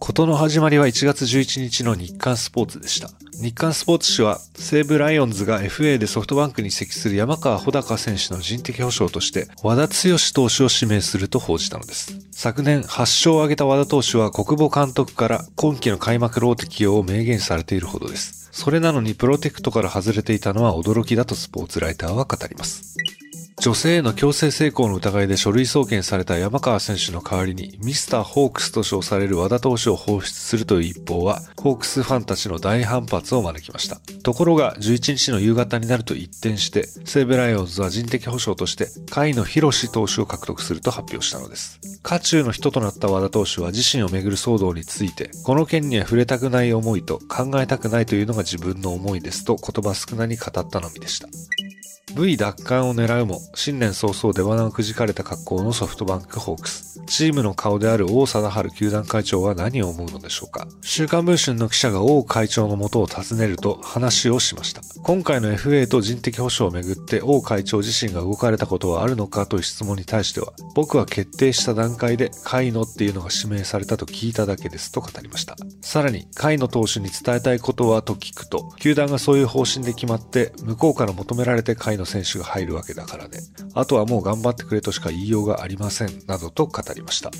事の始まりは1月11日の日刊スポーツでした。日刊スポーツ紙は西武ライオンズが FA でソフトバンクに移籍する山川穂高選手の人的保障として和田剛投手を指名すると報じたのです。昨年8勝を挙げた和田投手は国母監督から今季の開幕ローテ起用を明言されているほどです。それなのにプロテクトから外れていたのは驚きだとスポーツライターは語ります。女性への強制性交の疑いで書類送検された山川選手の代わりにミスターホークスと称される和田投手を放出するという一報はホークスファンたちの大反発を招きました。ところが11日の夕方になると一転して西武ライオンズは人的保障として甲斐野博士投手を獲得すると発表したのです。渦中の人となった和田投手は自身をめぐる騒動についてこの件には触れたくない思いと考えたくないというのが自分の思いですと言葉少なに語ったのみでした。V 奪還を狙うも、新年早々出花をくじかれた格好のソフトバンクホークス。チームの顔である王貞治球団会長は何を思うのでしょうか週刊文春の記者が王会長の元を訪ねると話をしました。今回の FA と人的保障をめぐって王会長自身が動かれたことはあるのかという質問に対しては、僕は決定した段階でカイノっていうのが指名されたと聞いただけですと語りました。さらに、カイノ投手に伝えたいことはと聞くと、球団がそういう方針で決まって、向こうから求められてカイノ選手が入るわけだからね。あとはもう頑張ってくれとしか言いようがありません。などと語りました。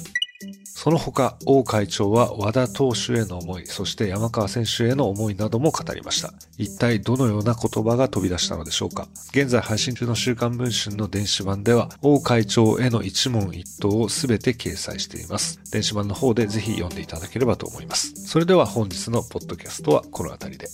その他、王会長は和田投手への思い、そして山川選手への思いなども語りました。一体どのような言葉が飛び出したのでしょうか現在配信中の週刊文春の電子版では、王会長への一問一答をすべて掲載しています。電子版の方でぜひ読んでいただければと思います。それでは本日のポッドキャストはこの辺りで。